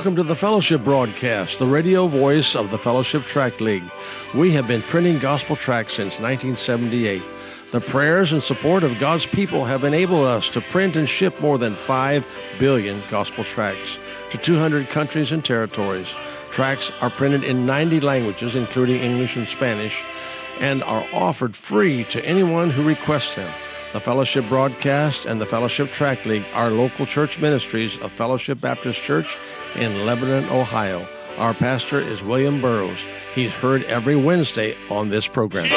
welcome to the Fellowship broadcast, the radio voice of the Fellowship Tract League. We have been printing gospel tracts since 1978. The prayers and support of God's people have enabled us to print and ship more than 5 billion gospel tracts to 200 countries and territories. Tracts are printed in 90 languages, including English and Spanish, and are offered free to anyone who requests them. The Fellowship Broadcast and the Fellowship Tract League are local church ministries of Fellowship Baptist Church in Lebanon, Ohio. Our pastor is William Burroughs. He's heard every Wednesday on this program.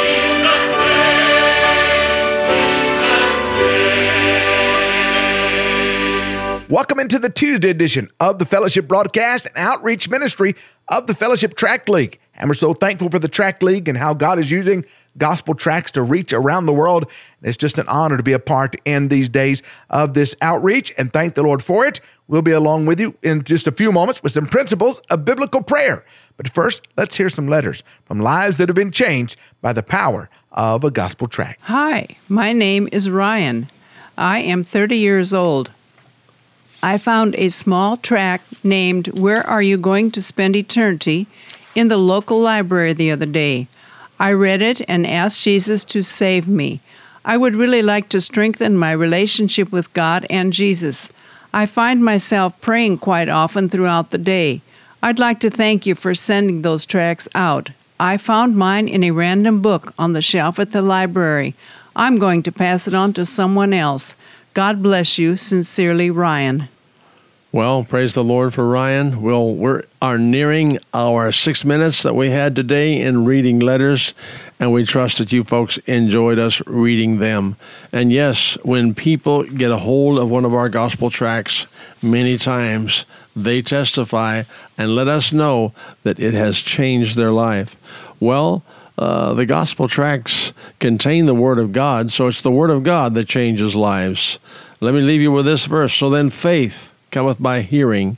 Welcome into the Tuesday edition of the Fellowship Broadcast and Outreach Ministry of the Fellowship Tract League. And we're so thankful for the Tract League and how God is using gospel tracts to reach around the world. It's just an honor to be a part in these days of this outreach and thank the Lord for it. We'll be along with you in just a few moments with some principles of biblical prayer. But first, let's hear some letters from lives that have been changed by the power of a gospel tract. Hi, my name is Ryan. I am 30 years old. I found a small tract named Where Are You Going to Spend Eternity in the local library the other day. I read it and asked Jesus to save me. I would really like to strengthen my relationship with God and Jesus. I find myself praying quite often throughout the day. I'd like to thank you for sending those tracts out. I found mine in a random book on the shelf at the library. I'm going to pass it on to someone else. God bless you. Sincerely, Ryan. Well, praise the Lord for Ryan. Well, we are nearing our six minutes that we had today in reading letters, and we trust that you folks enjoyed us reading them. And yes, when people get a hold of one of our gospel tracts, many times they testify and let us know that it has changed their life. Well, uh, the gospel tracts contain the Word of God, so it's the Word of God that changes lives. Let me leave you with this verse. So then, faith cometh by hearing,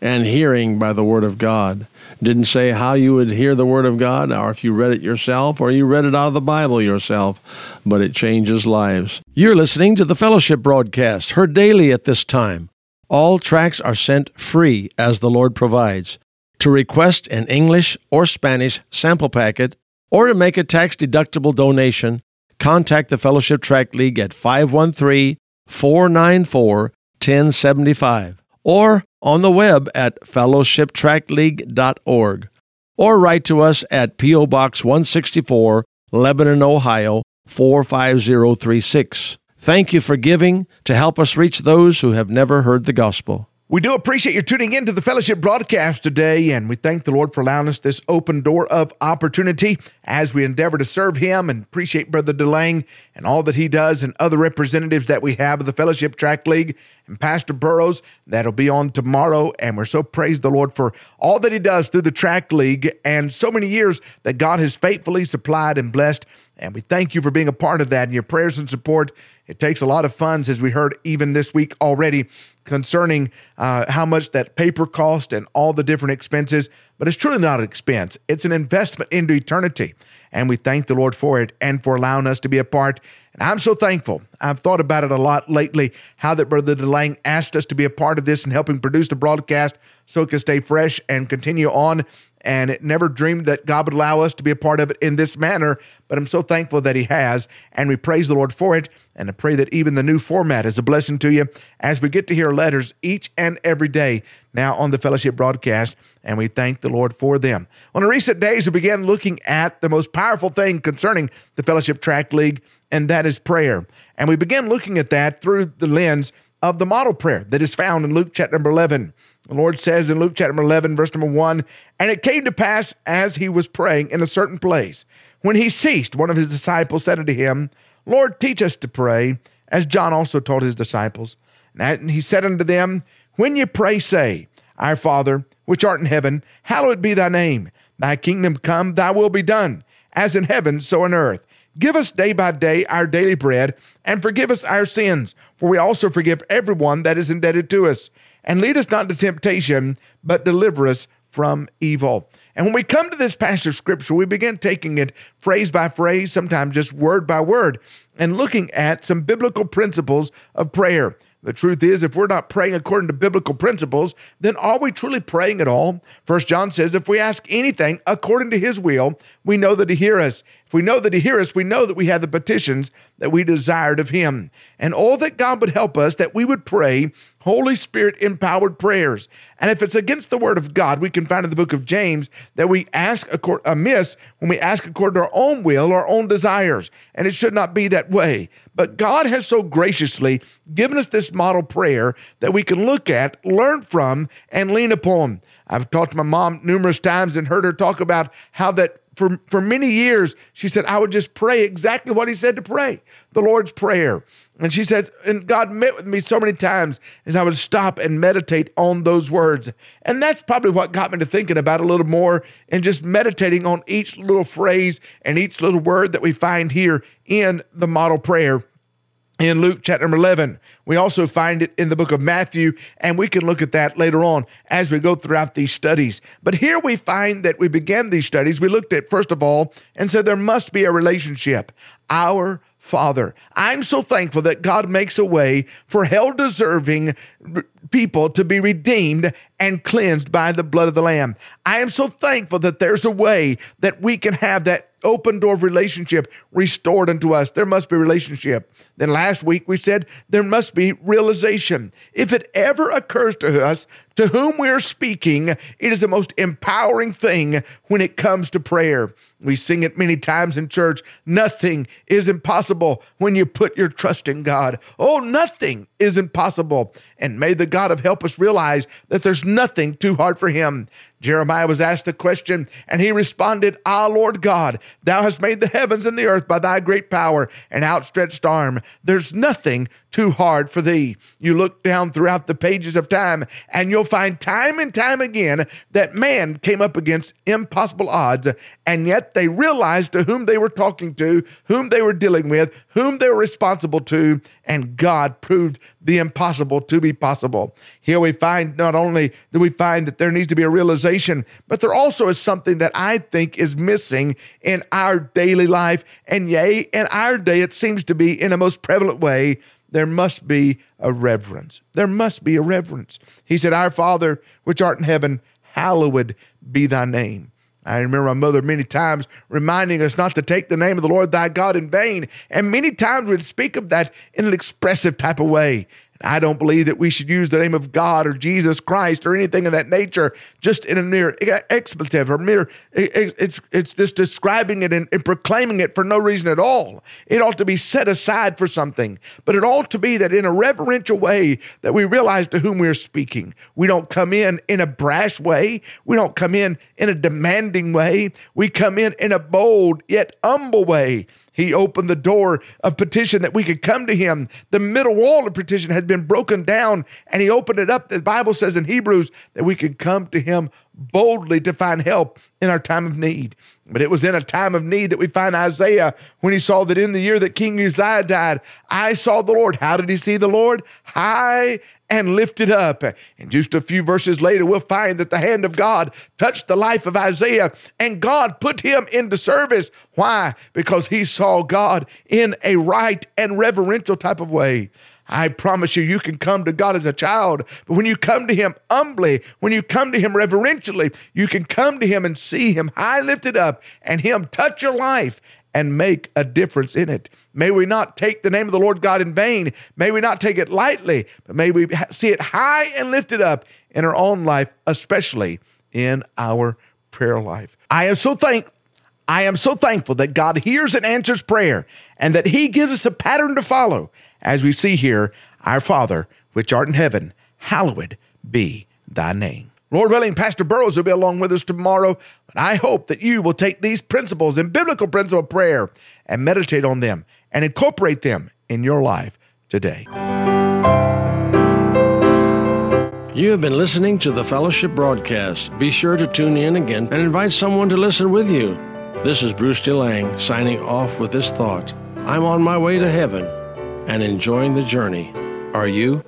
and hearing by the word of God. Didn't say how you would hear the word of God, or if you read it yourself, or you read it out of the Bible yourself, but it changes lives. You're listening to the Fellowship broadcast, heard daily at this time. All tracks are sent free as the Lord provides. To request an English or Spanish sample packet, or to make a tax deductible donation, contact the Fellowship Tract League at 513 494 1075 or on the web at fellowshiptractleague.org or write to us at P.O. Box 164, Lebanon, Ohio 45036. Thank you for giving to help us reach those who have never heard the gospel. We do appreciate you tuning in to the fellowship broadcast today, and we thank the Lord for allowing us this open door of opportunity as we endeavor to serve Him and appreciate Brother DeLang and all that he does and other representatives that we have of the Fellowship Tract League and Pastor Burroughs that'll be on tomorrow. And we're so praise the Lord for all that he does through the Tract League and so many years that God has faithfully supplied and blessed. And we thank you for being a part of that and your prayers and support. It takes a lot of funds, as we heard even this week already, concerning uh, how much that paper cost and all the different expenses. But it's truly not an expense, it's an investment into eternity. And we thank the Lord for it and for allowing us to be a part. And I'm so thankful. I've thought about it a lot lately, how that Brother DeLang asked us to be a part of this and helping produce the broadcast so it can stay fresh and continue on and never dreamed that God would allow us to be a part of it in this manner. But I'm so thankful that He has, and we praise the Lord for it. And I pray that even the new format is a blessing to you as we get to hear letters each and every day now on the fellowship broadcast, and we thank the Lord for them. On the recent days, we began looking at the most powerful thing concerning the Fellowship Tract League, and that is prayer. And we began looking at that through the lens of the model prayer that is found in Luke chapter number 11. The Lord says in Luke chapter number 11, verse number 1 And it came to pass as he was praying in a certain place, when he ceased, one of his disciples said unto him, Lord, teach us to pray, as John also taught his disciples. And he said unto them, When ye pray, say, Our Father, which art in heaven, hallowed be thy name. Thy kingdom come, thy will be done, as in heaven, so on earth. Give us day by day our daily bread, and forgive us our sins, for we also forgive everyone that is indebted to us. And lead us not into temptation, but deliver us from evil. And when we come to this passage of scripture, we begin taking it phrase by phrase, sometimes just word by word, and looking at some biblical principles of prayer. The truth is, if we're not praying according to biblical principles, then are we truly praying at all? First John says, if we ask anything according to his will, we know that he hears us. If we know that he hears us, we know that we have the petitions that we desired of him. And all that God would help us, that we would pray Holy Spirit empowered prayers. And if it's against the word of God, we can find in the book of James that we ask amiss when we ask according to our own will, our own desires. And it should not be that way. But God has so graciously given us this model prayer that we can look at, learn from, and lean upon. I've talked to my mom numerous times and heard her talk about how that for, for many years, she said, I would just pray exactly what he said to pray the Lord's Prayer. And she says, and God met with me so many times as I would stop and meditate on those words. And that's probably what got me to thinking about a little more and just meditating on each little phrase and each little word that we find here in the model prayer in Luke chapter number 11. We also find it in the book of Matthew, and we can look at that later on as we go throughout these studies. But here we find that we began these studies. We looked at, first of all, and said there must be a relationship. Our Father. I'm so thankful that God makes a way for hell deserving people to be redeemed and cleansed by the blood of the Lamb. I am so thankful that there's a way that we can have that open door of relationship restored unto us. There must be relationship. Then last week we said there must be realization. If it ever occurs to us to whom we are speaking, it is the most empowering thing when it comes to prayer. We sing it many times in church. Nothing is impossible when you put your trust in God. Oh, nothing is impossible. And may the God of help us realize that there's nothing too hard for him. Jeremiah was asked the question, and he responded, Ah, Lord God, thou hast made the heavens and the earth by thy great power and outstretched arm. There's nothing too hard for thee. You look down throughout the pages of time, and you'll find time and time again that man came up against impossible odds, and yet they realized to whom they were talking to, whom they were dealing with, whom they were responsible to, and God proved the impossible to be possible. Here we find not only do we find that there needs to be a realization, but there also is something that I think is missing in our daily life. And yea, in our day, it seems to be in a most prevalent way. There must be a reverence. There must be a reverence. He said, Our Father, which art in heaven, hallowed be thy name. I remember my mother many times reminding us not to take the name of the Lord thy God in vain. And many times we'd speak of that in an expressive type of way. I don't believe that we should use the name of God or Jesus Christ or anything of that nature just in a mere expletive or mere, it's, it's just describing it and, and, proclaiming it for no reason at all. It ought to be set aside for something, but it ought to be that in a reverential way that we realize to whom we're speaking. We don't come in in a brash way. We don't come in in a demanding way. We come in in a bold yet humble way he opened the door of petition that we could come to him. The middle wall of petition had been broken down, and he opened it up. The Bible says in Hebrews that we could come to him boldly to find help in our time of need. But it was in a time of need that we find Isaiah when he saw that in the year that King Uzziah died, I saw the Lord. How did he see the Lord? High and lifted up. And just a few verses later, we'll find that the hand of God touched the life of Isaiah and God put him into service. Why? Because he saw God in a right and reverential type of way. I promise you, you can come to God as a child, but when you come to Him humbly, when you come to Him reverentially, you can come to Him and see Him high lifted up and Him touch your life and make a difference in it. May we not take the name of the Lord God in vain. May we not take it lightly, but may we see it high and lifted up in our own life, especially in our prayer life. I am so thankful. I am so thankful that God hears and answers prayer and that He gives us a pattern to follow. As we see here, our Father, which art in heaven, hallowed be thy name. Lord willing, Pastor Burrows will be along with us tomorrow. But I hope that you will take these principles and biblical principle of prayer and meditate on them and incorporate them in your life today. You have been listening to the Fellowship broadcast. Be sure to tune in again and invite someone to listen with you. This is Bruce DeLang signing off with this thought I'm on my way to heaven and enjoying the journey. Are you?